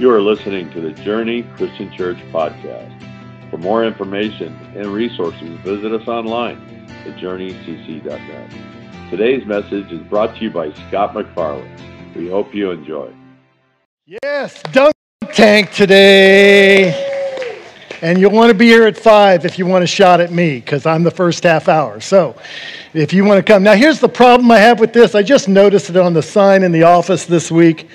You are listening to the Journey Christian Church podcast. For more information and resources, visit us online at journeycc.net. Today's message is brought to you by Scott McFarland. We hope you enjoy. Yes, dunk tank today. And you'll want to be here at 5 if you want a shot at me, because I'm the first half hour. So if you want to come. Now, here's the problem I have with this. I just noticed it on the sign in the office this week.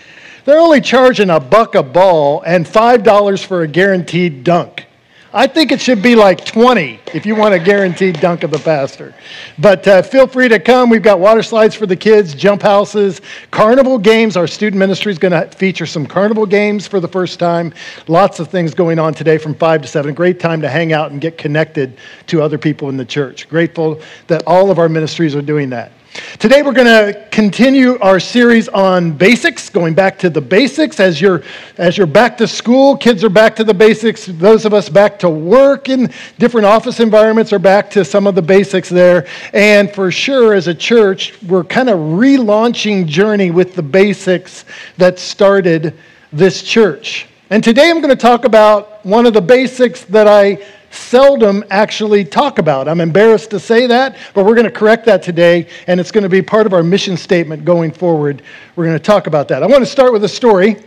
They're only charging a buck a ball and $5 for a guaranteed dunk. I think it should be like 20 if you want a guaranteed dunk of the pastor. But uh, feel free to come. We've got water slides for the kids, jump houses, carnival games. Our student ministry is going to feature some carnival games for the first time. Lots of things going on today from 5 to 7. Great time to hang out and get connected to other people in the church. Grateful that all of our ministries are doing that. Today we're going to continue our series on basics, going back to the basics as you're as you're back to school, kids are back to the basics, those of us back to work in different office environments are back to some of the basics there. And for sure as a church, we're kind of relaunching journey with the basics that started this church. And today I'm going to talk about one of the basics that I seldom actually talk about. I'm embarrassed to say that, but we're going to correct that today, and it's going to be part of our mission statement going forward. We're going to talk about that. I want to start with a story.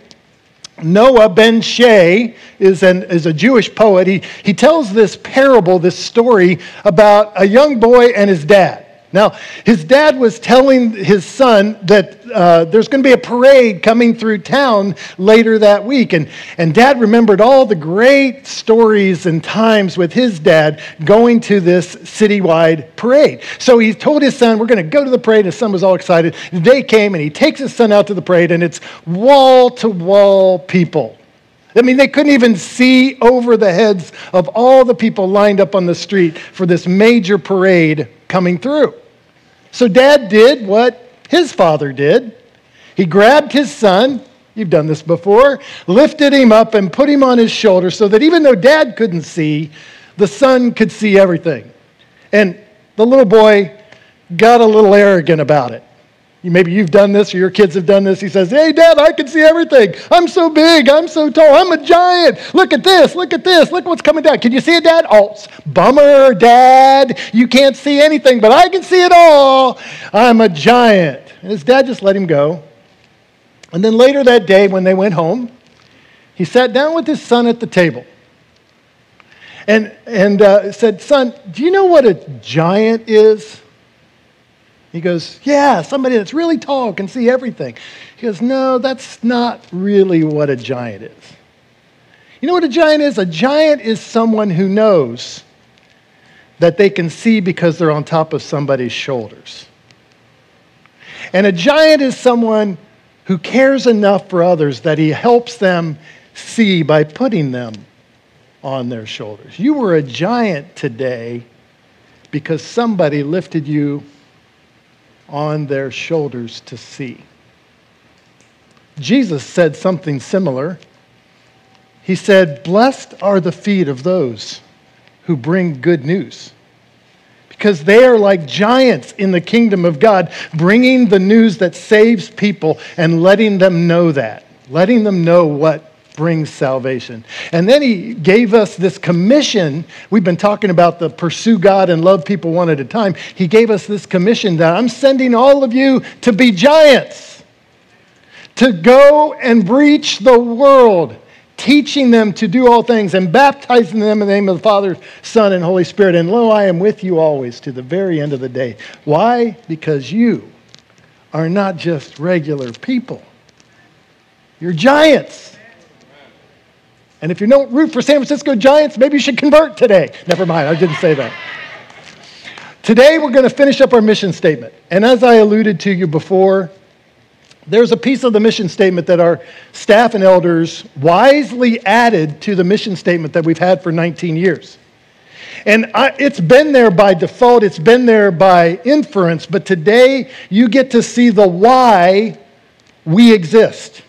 Noah benShea is, an, is a Jewish poet. He, he tells this parable, this story about a young boy and his dad. Now, his dad was telling his son that uh, there's going to be a parade coming through town later that week. And, and dad remembered all the great stories and times with his dad going to this citywide parade. So he told his son, We're going to go to the parade. And his son was all excited. The day came, and he takes his son out to the parade, and it's wall to wall people. I mean, they couldn't even see over the heads of all the people lined up on the street for this major parade coming through. So dad did what his father did. He grabbed his son, you've done this before, lifted him up and put him on his shoulder so that even though dad couldn't see, the son could see everything. And the little boy got a little arrogant about it. Maybe you've done this or your kids have done this. He says, Hey, Dad, I can see everything. I'm so big. I'm so tall. I'm a giant. Look at this. Look at this. Look what's coming down. Can you see it, Dad? Oh, bummer, Dad. You can't see anything, but I can see it all. I'm a giant. And his dad just let him go. And then later that day, when they went home, he sat down with his son at the table and, and uh, said, Son, do you know what a giant is? He goes, Yeah, somebody that's really tall can see everything. He goes, No, that's not really what a giant is. You know what a giant is? A giant is someone who knows that they can see because they're on top of somebody's shoulders. And a giant is someone who cares enough for others that he helps them see by putting them on their shoulders. You were a giant today because somebody lifted you on their shoulders to see. Jesus said something similar. He said, Blessed are the feet of those who bring good news, because they are like giants in the kingdom of God, bringing the news that saves people and letting them know that, letting them know what brings salvation. And then he gave us this commission. We've been talking about the pursue God and love people one at a time. He gave us this commission that I'm sending all of you to be giants, to go and reach the world, teaching them to do all things and baptizing them in the name of the Father, Son, and Holy Spirit. And lo, I am with you always to the very end of the day. Why? Because you are not just regular people. You're giants. And if you don't root for San Francisco Giants, maybe you should convert today. Never mind, I didn't say that. Today, we're going to finish up our mission statement. And as I alluded to you before, there's a piece of the mission statement that our staff and elders wisely added to the mission statement that we've had for 19 years. And I, it's been there by default, it's been there by inference, but today you get to see the why we exist.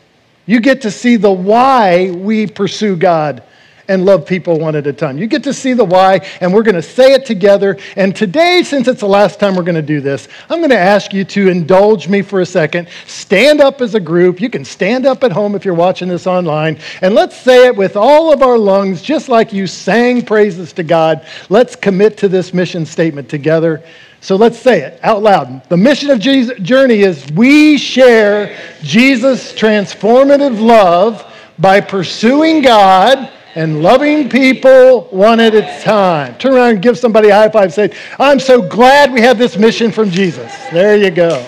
You get to see the why we pursue God and love people one at a time. You get to see the why, and we're going to say it together. And today, since it's the last time we're going to do this, I'm going to ask you to indulge me for a second. Stand up as a group. You can stand up at home if you're watching this online. And let's say it with all of our lungs, just like you sang praises to God. Let's commit to this mission statement together. So let's say it out loud. The mission of Jesus' journey is we share Jesus' transformative love by pursuing God and loving people one at a time. Turn around and give somebody a high five. Say, I'm so glad we have this mission from Jesus. There you go.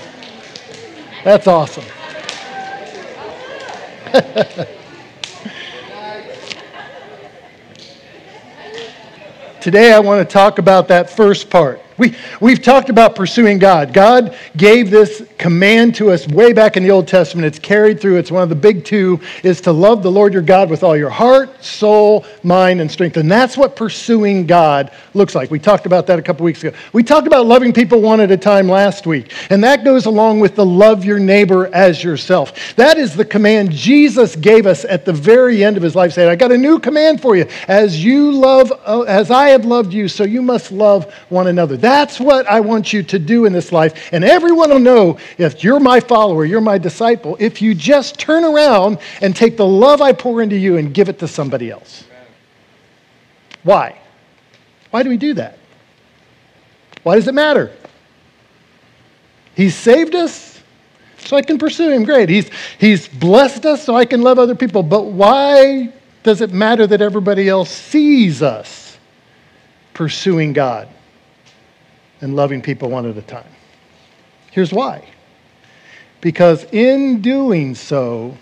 That's awesome. Today, I want to talk about that first part we, we've talked about pursuing God. God gave this command to us way back in the Old Testament. It's carried through. It's one of the big two is to love the Lord your God with all your heart, soul, mind, and strength. And that's what pursuing God looks like. We talked about that a couple weeks ago. We talked about loving people one at a time last week. And that goes along with the love your neighbor as yourself. That is the command Jesus gave us at the very end of his life, saying, I got a new command for you. As you love, uh, as I have loved you, so you must love one another. That that's what I want you to do in this life. And everyone will know if you're my follower, you're my disciple, if you just turn around and take the love I pour into you and give it to somebody else. Why? Why do we do that? Why does it matter? He's saved us so I can pursue him. Great. He's, he's blessed us so I can love other people. But why does it matter that everybody else sees us pursuing God? And loving people one at a time. Here's why. Because in doing so,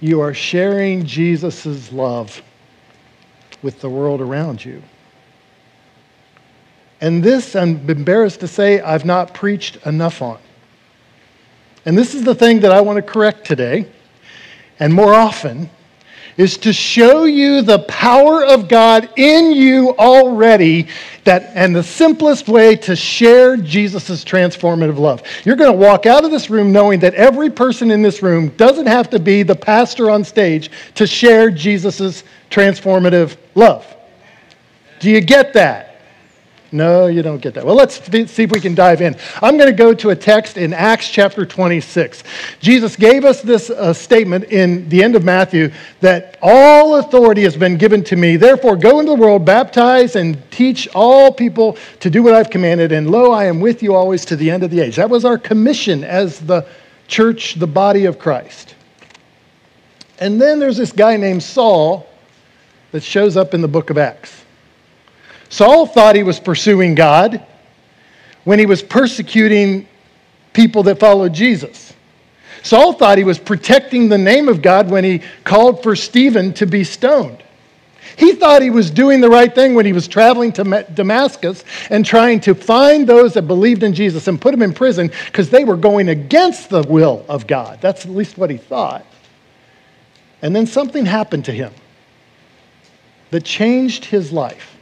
you are sharing Jesus' love with the world around you. And this, I'm embarrassed to say, I've not preached enough on. And this is the thing that I want to correct today, and more often, is to show you the power of God in you already that and the simplest way to share Jesus' transformative love. You're going to walk out of this room knowing that every person in this room doesn't have to be the pastor on stage to share Jesus' transformative love. Do you get that? No, you don't get that. Well, let's see if we can dive in. I'm going to go to a text in Acts chapter 26. Jesus gave us this uh, statement in the end of Matthew that all authority has been given to me. Therefore, go into the world, baptize, and teach all people to do what I've commanded. And lo, I am with you always to the end of the age. That was our commission as the church, the body of Christ. And then there's this guy named Saul that shows up in the book of Acts. Saul thought he was pursuing God when he was persecuting people that followed Jesus. Saul thought he was protecting the name of God when he called for Stephen to be stoned. He thought he was doing the right thing when he was traveling to Damascus and trying to find those that believed in Jesus and put them in prison because they were going against the will of God. That's at least what he thought. And then something happened to him that changed his life.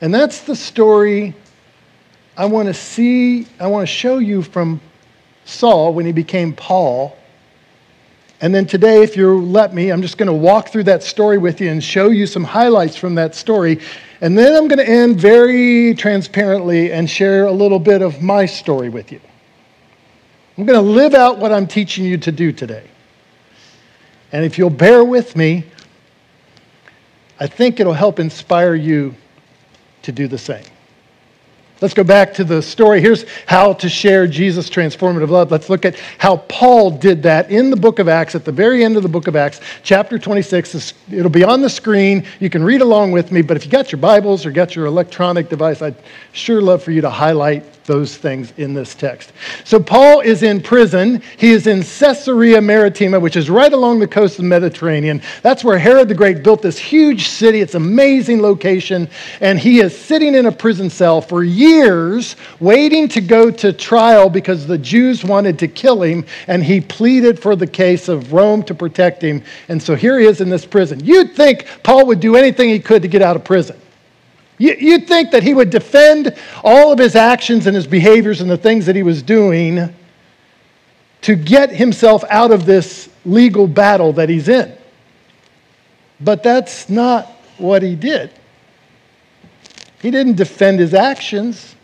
And that's the story I want to see, I want to show you from Saul when he became Paul. And then today, if you let me, I'm just going to walk through that story with you and show you some highlights from that story. And then I'm going to end very transparently and share a little bit of my story with you. I'm going to live out what I'm teaching you to do today. And if you'll bear with me, I think it'll help inspire you to do the same. Let's go back to the story. Here's how to share Jesus' transformative love. Let's look at how Paul did that in the book of Acts, at the very end of the book of Acts, chapter 26. It'll be on the screen. You can read along with me, but if you got your Bibles or got your electronic device, I'd sure love for you to highlight those things in this text. So, Paul is in prison. He is in Caesarea Maritima, which is right along the coast of the Mediterranean. That's where Herod the Great built this huge city. It's amazing location. And he is sitting in a prison cell for years, waiting to go to trial because the Jews wanted to kill him. And he pleaded for the case of Rome to protect him. And so here he is in this prison. You'd think Paul would do anything he could to get out of prison. You'd think that he would defend all of his actions and his behaviors and the things that he was doing to get himself out of this legal battle that he's in. But that's not what he did. He didn't defend his actions,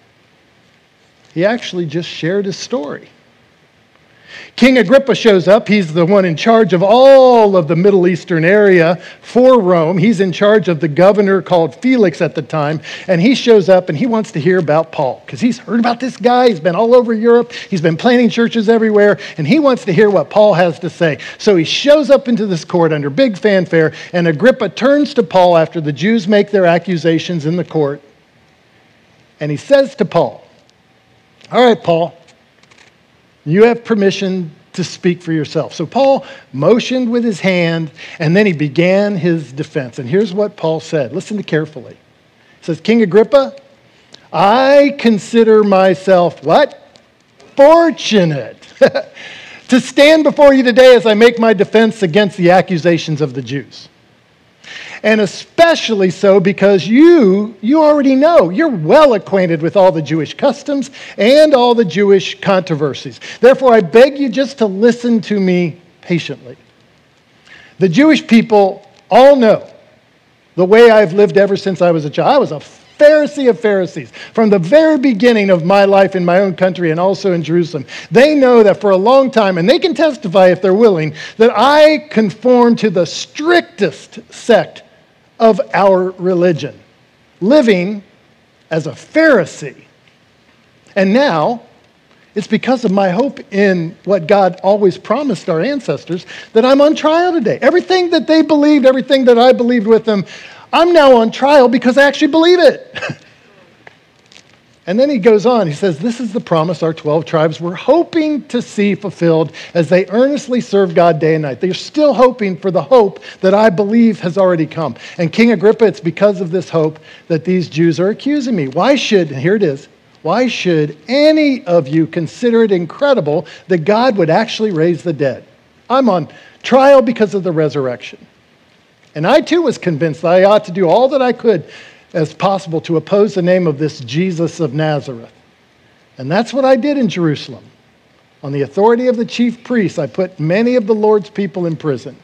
he actually just shared his story. King Agrippa shows up. He's the one in charge of all of the Middle Eastern area for Rome. He's in charge of the governor called Felix at the time. And he shows up and he wants to hear about Paul because he's heard about this guy. He's been all over Europe. He's been planting churches everywhere. And he wants to hear what Paul has to say. So he shows up into this court under big fanfare. And Agrippa turns to Paul after the Jews make their accusations in the court. And he says to Paul, All right, Paul. You have permission to speak for yourself. So Paul motioned with his hand, and then he began his defense. And here's what Paul said. Listen to carefully. He says, King Agrippa, I consider myself what? Fortunate to stand before you today as I make my defense against the accusations of the Jews and especially so because you you already know you're well acquainted with all the Jewish customs and all the Jewish controversies. Therefore I beg you just to listen to me patiently. The Jewish people all know the way I've lived ever since I was a child. I was a Pharisee of Pharisees from the very beginning of my life in my own country and also in Jerusalem. They know that for a long time, and they can testify if they're willing, that I conform to the strictest sect of our religion, living as a Pharisee. And now, it's because of my hope in what God always promised our ancestors that I'm on trial today. Everything that they believed, everything that I believed with them, I'm now on trial because I actually believe it. And then he goes on, he says, This is the promise our 12 tribes were hoping to see fulfilled as they earnestly serve God day and night. They're still hoping for the hope that I believe has already come. And King Agrippa, it's because of this hope that these Jews are accusing me. Why should, and here it is, why should any of you consider it incredible that God would actually raise the dead? I'm on trial because of the resurrection. And I too was convinced that I ought to do all that I could as possible to oppose the name of this Jesus of Nazareth. And that's what I did in Jerusalem. On the authority of the chief priests, I put many of the Lord's people in prison.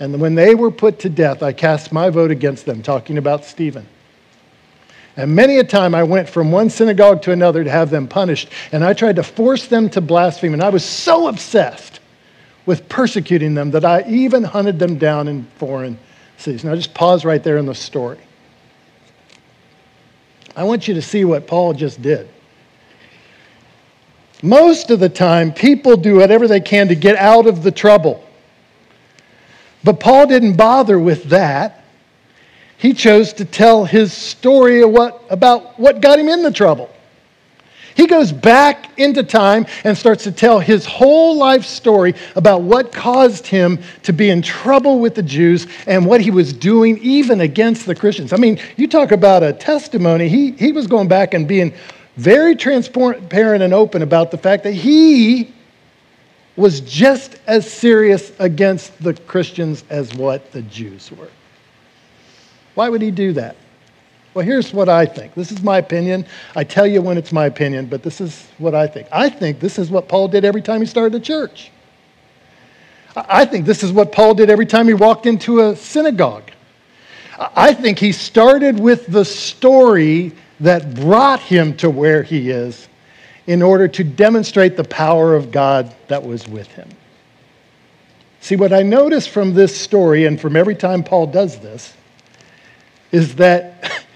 And when they were put to death, I cast my vote against them, talking about Stephen. And many a time I went from one synagogue to another to have them punished, and I tried to force them to blaspheme. And I was so obsessed with persecuting them that I even hunted them down in foreign cities. Now, just pause right there in the story. I want you to see what Paul just did. Most of the time, people do whatever they can to get out of the trouble. But Paul didn't bother with that. He chose to tell his story what, about what got him in the trouble. He goes back into time and starts to tell his whole life story about what caused him to be in trouble with the Jews and what he was doing even against the Christians. I mean, you talk about a testimony. He, he was going back and being very transparent and open about the fact that he was just as serious against the Christians as what the Jews were. Why would he do that? Well, here's what I think. This is my opinion. I tell you when it's my opinion, but this is what I think. I think this is what Paul did every time he started a church. I think this is what Paul did every time he walked into a synagogue. I think he started with the story that brought him to where he is in order to demonstrate the power of God that was with him. See, what I notice from this story and from every time Paul does this is that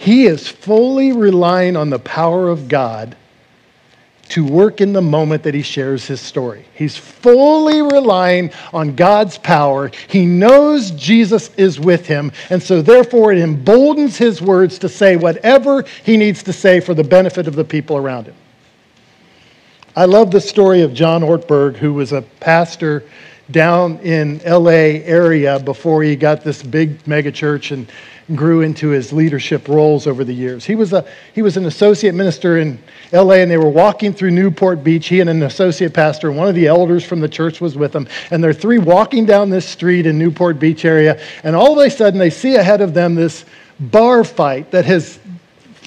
He is fully relying on the power of God to work in the moment that he shares his story. He's fully relying on God's power. He knows Jesus is with him, and so therefore it emboldens his words to say whatever he needs to say for the benefit of the people around him. I love the story of John Ortberg, who was a pastor down in LA area before he got this big megachurch and grew into his leadership roles over the years. He was, a, he was an associate minister in LA, and they were walking through Newport Beach. He and an associate pastor, and one of the elders from the church was with them. And they're three walking down this street in Newport Beach area, and all of a sudden they see ahead of them this bar fight that has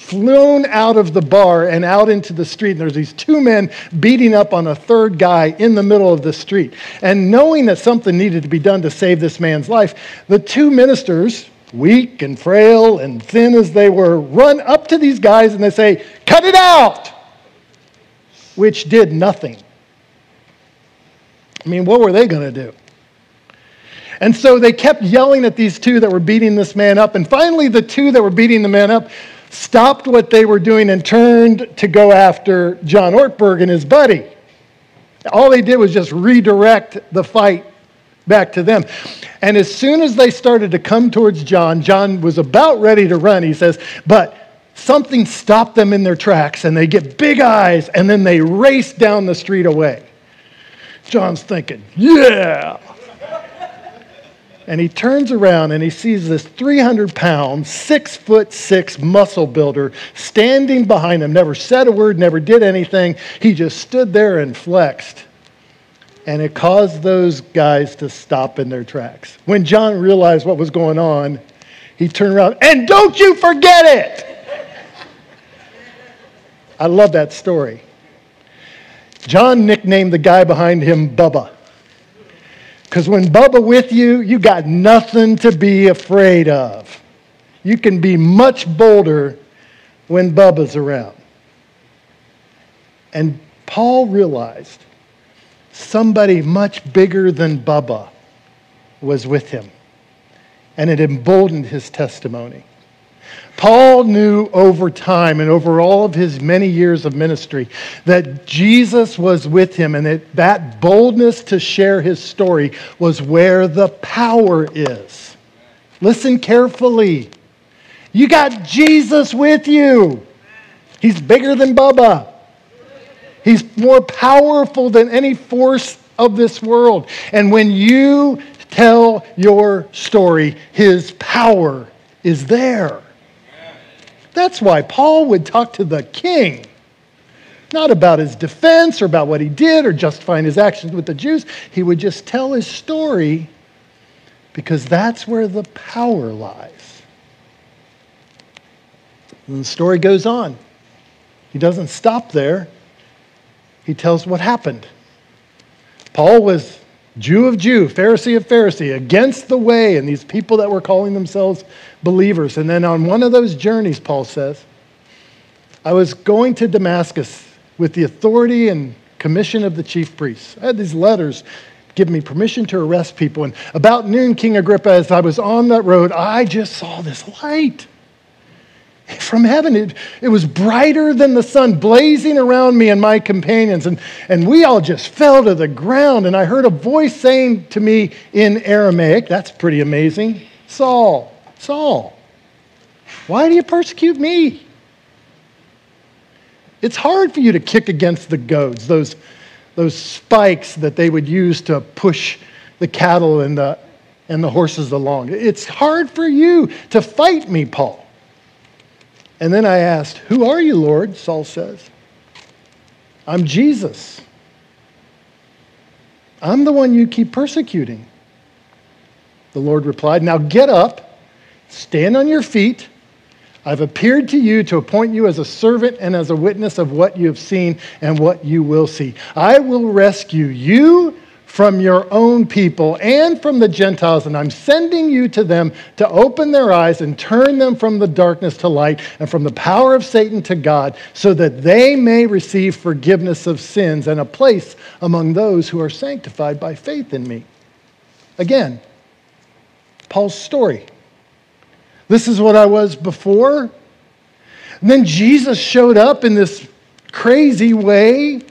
flown out of the bar and out into the street. And there's these two men beating up on a third guy in the middle of the street. And knowing that something needed to be done to save this man's life, the two ministers, weak and frail and thin as they were, run up to these guys and they say, Cut it out! Which did nothing. I mean, what were they going to do? And so they kept yelling at these two that were beating this man up. And finally, the two that were beating the man up stopped what they were doing and turned to go after John Ortberg and his buddy. All they did was just redirect the fight back to them. And as soon as they started to come towards John, John was about ready to run, he says, but something stopped them in their tracks and they get big eyes and then they race down the street away. John's thinking, yeah. and he turns around and he sees this 300 pound, six foot six muscle builder standing behind him, never said a word, never did anything. He just stood there and flexed. And it caused those guys to stop in their tracks. When John realized what was going on, he turned around, and don't you forget it! I love that story. John nicknamed the guy behind him Bubba. Because when Bubba with you, you got nothing to be afraid of. You can be much bolder when Bubba's around. And Paul realized somebody much bigger than Bubba was with him. And it emboldened his testimony. Paul knew over time and over all of his many years of ministry that Jesus was with him and that that boldness to share his story was where the power is. Listen carefully. You got Jesus with you. He's bigger than Bubba. He's more powerful than any force of this world. And when you tell your story, his power is there. That's why Paul would talk to the king, not about his defense or about what he did or justifying his actions with the Jews. He would just tell his story because that's where the power lies. And the story goes on. He doesn't stop there, he tells what happened. Paul was Jew of Jew, Pharisee of Pharisee, against the way, and these people that were calling themselves believers. And then on one of those journeys, Paul says, I was going to Damascus with the authority and commission of the chief priests. I had these letters giving me permission to arrest people. And about noon, King Agrippa, as I was on that road, I just saw this light from heaven. It, it was brighter than the sun, blazing around me and my companions. And, and we all just fell to the ground. And I heard a voice saying to me in Aramaic, that's pretty amazing Saul, Saul, why do you persecute me? It's hard for you to kick against the goads, those, those spikes that they would use to push the cattle and the, and the horses along. It's hard for you to fight me, Paul. And then I asked, Who are you, Lord? Saul says. I'm Jesus. I'm the one you keep persecuting. The Lord replied, Now get up, stand on your feet. I've appeared to you to appoint you as a servant and as a witness of what you have seen and what you will see. I will rescue you from your own people and from the Gentiles, and I'm sending you to them to open their eyes and turn them from the darkness to light and from the power of Satan to God, so that they may receive forgiveness of sins and a place among those who are sanctified by faith in me. Again, Paul's story. This is what I was before. And then Jesus showed up in this crazy way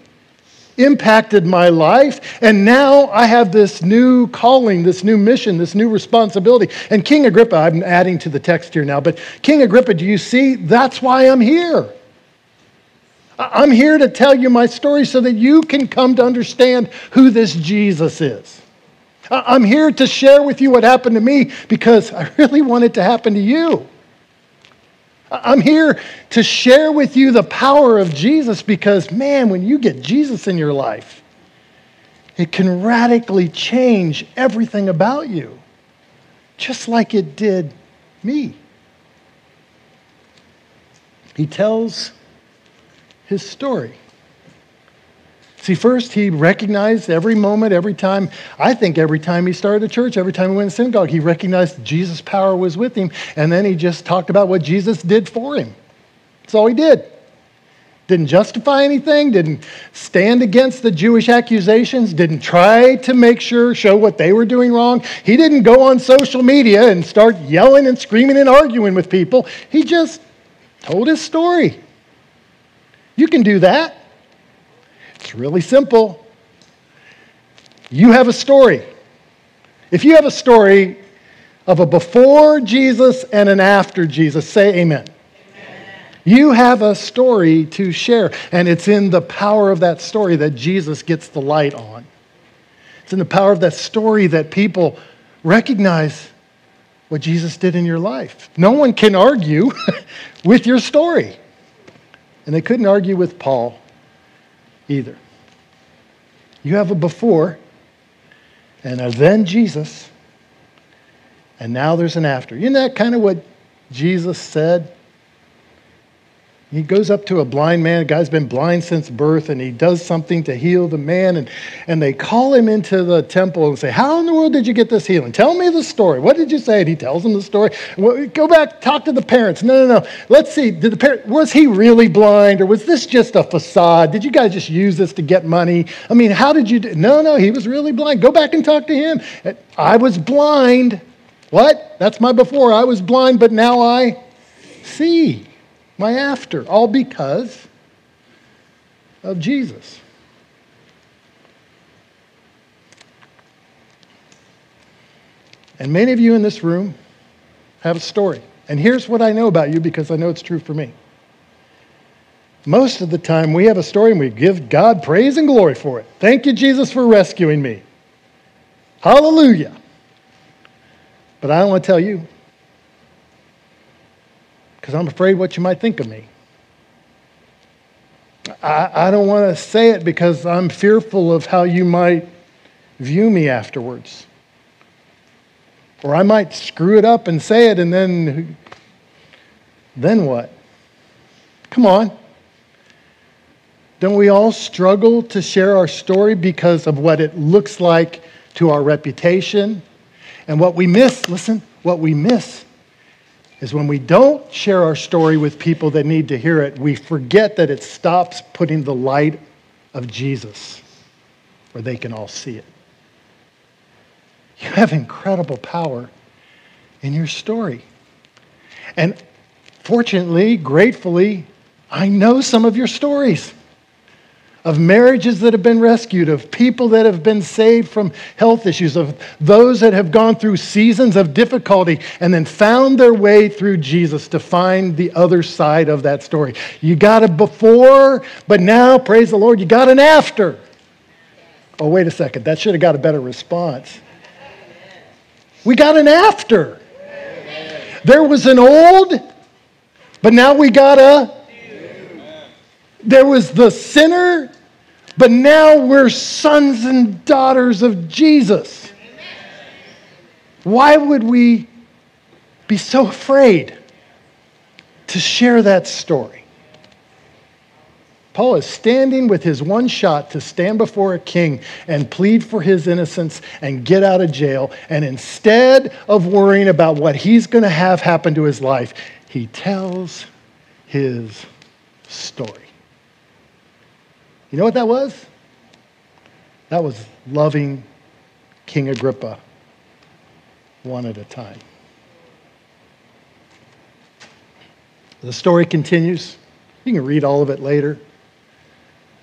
impacted my life. And now I have this new calling, this new mission, this new responsibility. And King Agrippa, I'm adding to the text here now, but King Agrippa, do you see? That's why I'm here. I'm here to tell you my story so that you can come to understand who this Jesus is. I'm here to share with you what happened to me because I really want it to happen to you. I'm here to share with you the power of Jesus because, man, when you get Jesus in your life, it can radically change everything about you, just like it did me. He tells his story. See, first he recognized every moment, every time, I think every time he started a church, every time he went to synagogue, he recognized Jesus' power was with him. And then he just talked about what Jesus did for him. That's all he did. Didn't justify anything, didn't stand against the Jewish accusations, didn't try to make sure, show what they were doing wrong. He didn't go on social media and start yelling and screaming and arguing with people. He just told his story. You can do that. It's really simple. You have a story. If you have a story of a before Jesus and an after Jesus, say amen. You have a story to share, and it's in the power of that story that Jesus gets the light on. It's in the power of that story that people recognize what Jesus did in your life. No one can argue with your story. And they couldn't argue with Paul either. You have a before and a then Jesus, and now there's an after. Isn't that kind of what Jesus said he goes up to a blind man. A guy's been blind since birth, and he does something to heal the man. And, and they call him into the temple and say, How in the world did you get this healing? Tell me the story. What did you say? And he tells them the story. Well, go back, talk to the parents. No, no, no. Let's see. Did the parent, was he really blind, or was this just a facade? Did you guys just use this to get money? I mean, how did you do? No, no, he was really blind. Go back and talk to him. I was blind. What? That's my before. I was blind, but now I see my after, all because of Jesus. And many of you in this room have a story. And here's what I know about you because I know it's true for me. Most of the time, we have a story and we give God praise and glory for it. Thank you, Jesus, for rescuing me. Hallelujah. But I want to tell you because I'm afraid what you might think of me. I, I don't want to say it because I'm fearful of how you might view me afterwards. Or I might screw it up and say it, and then, then what? Come on. Don't we all struggle to share our story because of what it looks like to our reputation? And what we miss, listen, what we miss is when we don't share our story with people that need to hear it, we forget that it stops putting the light of Jesus where they can all see it. You have incredible power in your story. And fortunately, gratefully, I know some of your stories of marriages that have been rescued, of people that have been saved from health issues, of those that have gone through seasons of difficulty and then found their way through Jesus to find the other side of that story. You got a before, but now, praise the Lord, you got an after. Oh, wait a second, that should have got a better response. We got an after. There was an old, but now we got a there was the sinner, but now we're sons and daughters of Jesus. Why would we be so afraid to share that story? Paul is standing with his one shot to stand before a king and plead for his innocence and get out of jail. And instead of worrying about what he's going to have happen to his life, he tells his story. You know what that was? That was loving King Agrippa one at a time. The story continues. You can read all of it later.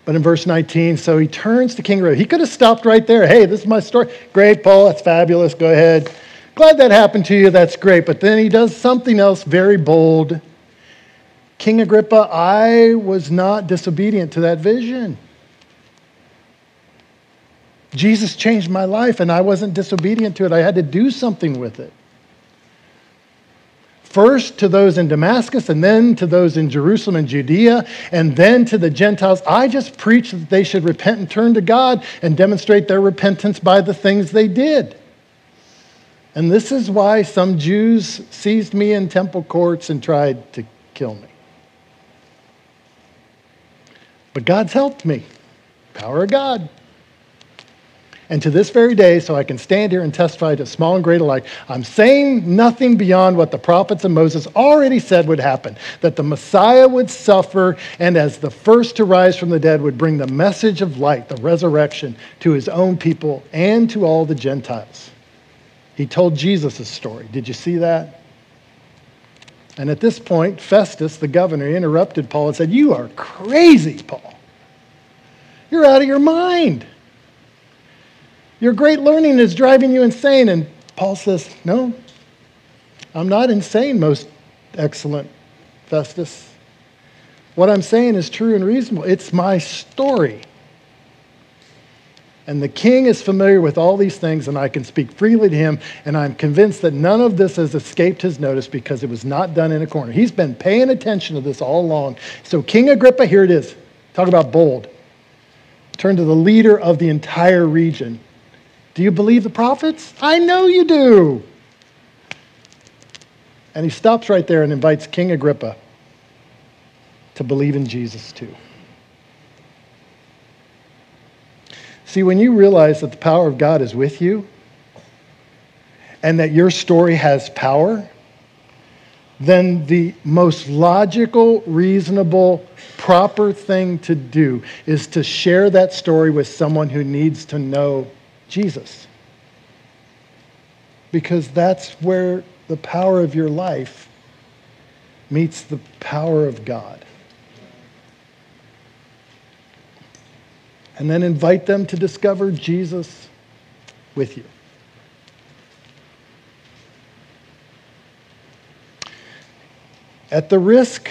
But in verse 19, so he turns to King Agrippa. He could have stopped right there. Hey, this is my story. Great, Paul. That's fabulous. Go ahead. Glad that happened to you. That's great. But then he does something else very bold. King Agrippa, I was not disobedient to that vision. Jesus changed my life, and I wasn't disobedient to it. I had to do something with it. First to those in Damascus, and then to those in Jerusalem and Judea, and then to the Gentiles. I just preached that they should repent and turn to God and demonstrate their repentance by the things they did. And this is why some Jews seized me in temple courts and tried to kill me. But God's helped me. Power of God. And to this very day, so I can stand here and testify to small and great alike, I'm saying nothing beyond what the prophets and Moses already said would happen that the Messiah would suffer, and as the first to rise from the dead, would bring the message of light, the resurrection, to his own people and to all the Gentiles. He told Jesus' story. Did you see that? And at this point, Festus, the governor, interrupted Paul and said, You are crazy, Paul. You're out of your mind. Your great learning is driving you insane. And Paul says, No, I'm not insane, most excellent Festus. What I'm saying is true and reasonable. It's my story. And the king is familiar with all these things, and I can speak freely to him. And I'm convinced that none of this has escaped his notice because it was not done in a corner. He's been paying attention to this all along. So, King Agrippa, here it is. Talk about bold. Turn to the leader of the entire region. Do you believe the prophets? I know you do. And he stops right there and invites King Agrippa to believe in Jesus too. See, when you realize that the power of God is with you and that your story has power, then the most logical, reasonable, proper thing to do is to share that story with someone who needs to know Jesus. Because that's where the power of your life meets the power of God. And then invite them to discover Jesus with you. At the risk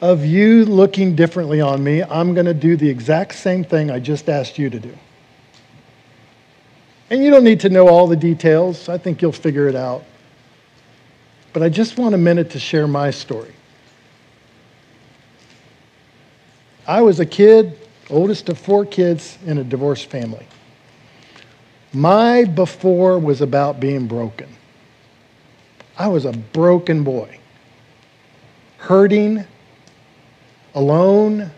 of you looking differently on me, I'm going to do the exact same thing I just asked you to do. And you don't need to know all the details. I think you'll figure it out. But I just want a minute to share my story. I was a kid, oldest of four kids in a divorced family. My before was about being broken. I was a broken boy, hurting, alone,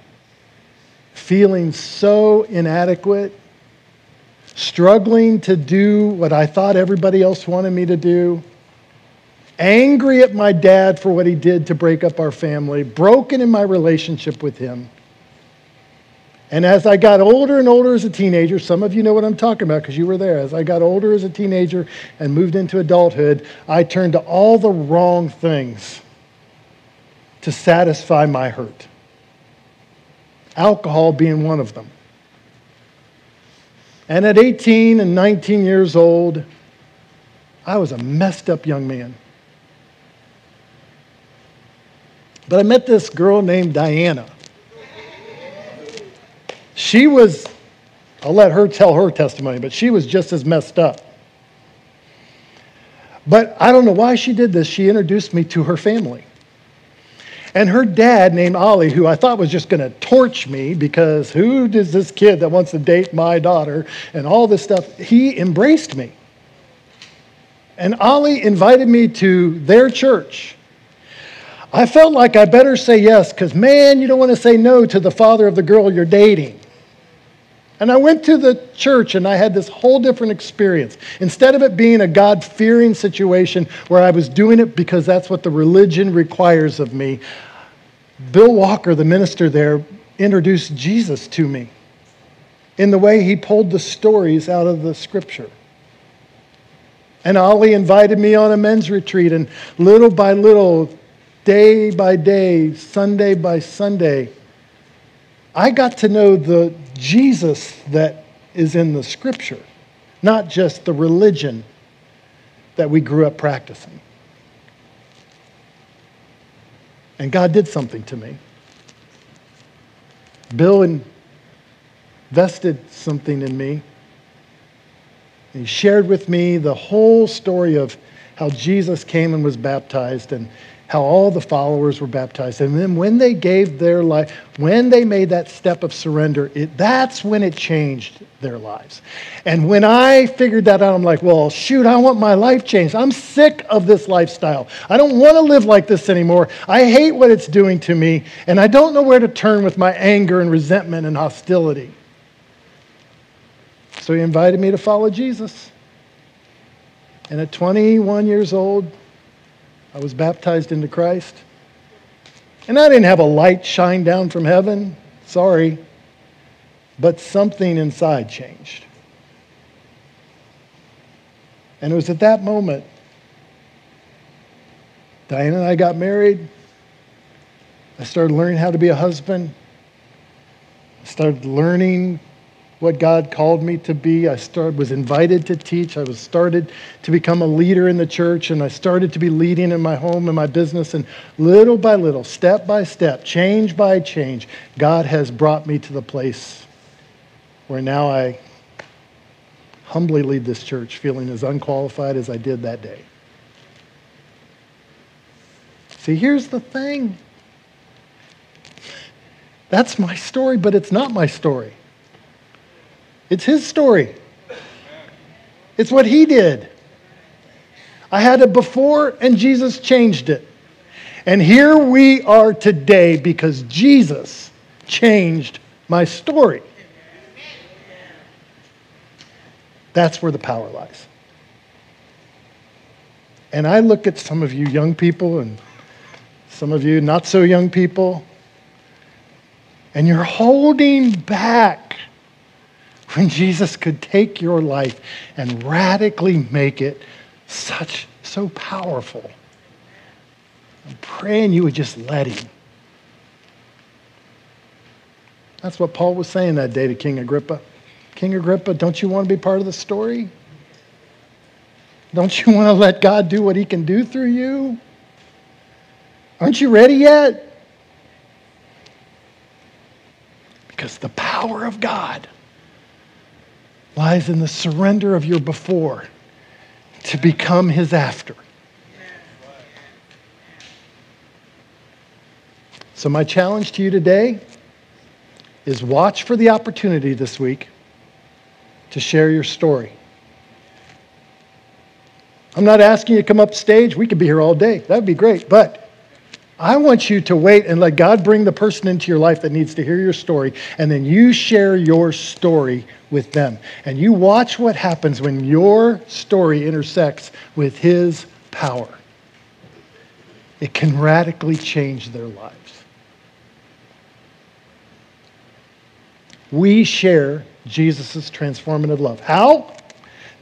feeling so inadequate, struggling to do what I thought everybody else wanted me to do, angry at my dad for what he did to break up our family, broken in my relationship with him. And as I got older and older as a teenager, some of you know what I'm talking about because you were there. As I got older as a teenager and moved into adulthood, I turned to all the wrong things to satisfy my hurt. Alcohol being one of them. And at 18 and 19 years old, I was a messed up young man. But I met this girl named Diana. She was, I'll let her tell her testimony, but she was just as messed up. But I don't know why she did this. She introduced me to her family. And her dad, named Ollie, who I thought was just going to torch me because who does this kid that wants to date my daughter and all this stuff, he embraced me. And Ollie invited me to their church. I felt like I better say yes because, man, you don't want to say no to the father of the girl you're dating. And I went to the church and I had this whole different experience. Instead of it being a God fearing situation where I was doing it because that's what the religion requires of me, Bill Walker, the minister there, introduced Jesus to me in the way he pulled the stories out of the scripture. And Ollie invited me on a men's retreat, and little by little, day by day, Sunday by Sunday, I got to know the Jesus that is in the scripture, not just the religion that we grew up practicing. And God did something to me. Bill invested something in me. He shared with me the whole story of how Jesus came and was baptized and how all the followers were baptized. And then when they gave their life, when they made that step of surrender, it, that's when it changed their lives. And when I figured that out, I'm like, well, shoot, I want my life changed. I'm sick of this lifestyle. I don't want to live like this anymore. I hate what it's doing to me, and I don't know where to turn with my anger and resentment and hostility. So he invited me to follow Jesus. And at 21 years old, I was baptized into Christ. And I didn't have a light shine down from heaven. Sorry. But something inside changed. And it was at that moment Diana and I got married. I started learning how to be a husband. I started learning what God called me to be. I started, was invited to teach. I was started to become a leader in the church, and I started to be leading in my home and my business. And little by little, step by step, change by change, God has brought me to the place where now I humbly lead this church, feeling as unqualified as I did that day. See, here's the thing. That's my story, but it's not my story. It's his story. It's what he did. I had it before, and Jesus changed it. And here we are today because Jesus changed my story. That's where the power lies. And I look at some of you young people and some of you not so young people, and you're holding back when Jesus could take your life and radically make it such so powerful. I'm praying you would just let him. That's what Paul was saying that day to King Agrippa. King Agrippa, don't you want to be part of the story? Don't you want to let God do what he can do through you? Aren't you ready yet? Because the power of God lies in the surrender of your before to become his after. So, my challenge to you today is watch for the opportunity this week to share your story. I'm not asking you to come up stage. We could be here all day. That would be great. But I want you to wait and let God bring the person into your life that needs to hear your story, and then you share your story with them. And you watch what happens when your story intersects with His power. It can radically change their lives. We share Jesus' transformative love. How?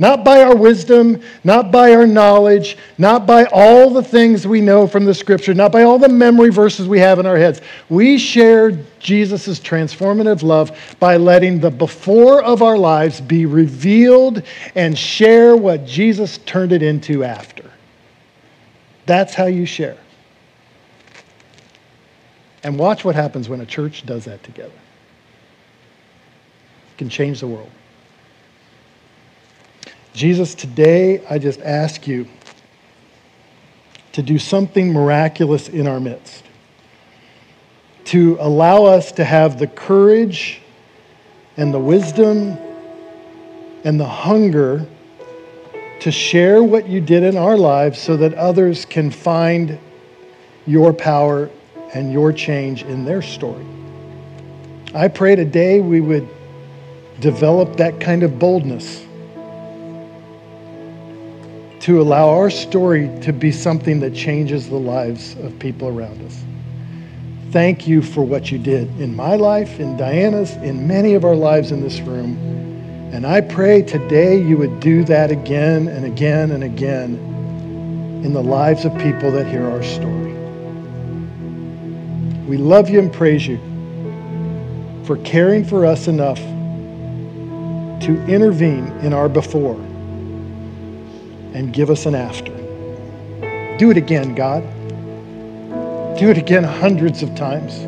Not by our wisdom, not by our knowledge, not by all the things we know from the scripture, not by all the memory verses we have in our heads. We share Jesus' transformative love by letting the before of our lives be revealed and share what Jesus turned it into after. That's how you share. And watch what happens when a church does that together. It can change the world. Jesus, today I just ask you to do something miraculous in our midst, to allow us to have the courage and the wisdom and the hunger to share what you did in our lives so that others can find your power and your change in their story. I pray today we would develop that kind of boldness to allow our story to be something that changes the lives of people around us. Thank you for what you did in my life, in Diana's, in many of our lives in this room. And I pray today you would do that again and again and again in the lives of people that hear our story. We love you and praise you for caring for us enough to intervene in our before and give us an after. Do it again, God. Do it again hundreds of times.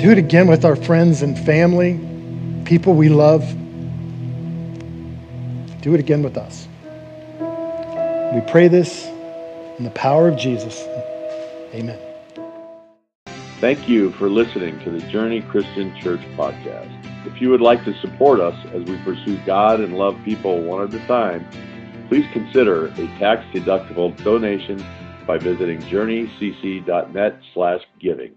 Do it again with our friends and family, people we love. Do it again with us. We pray this in the power of Jesus. Amen. Thank you for listening to the Journey Christian Church podcast. If you would like to support us as we pursue God and love people one at a time, please consider a tax-deductible donation by visiting journeycc.net slash giving.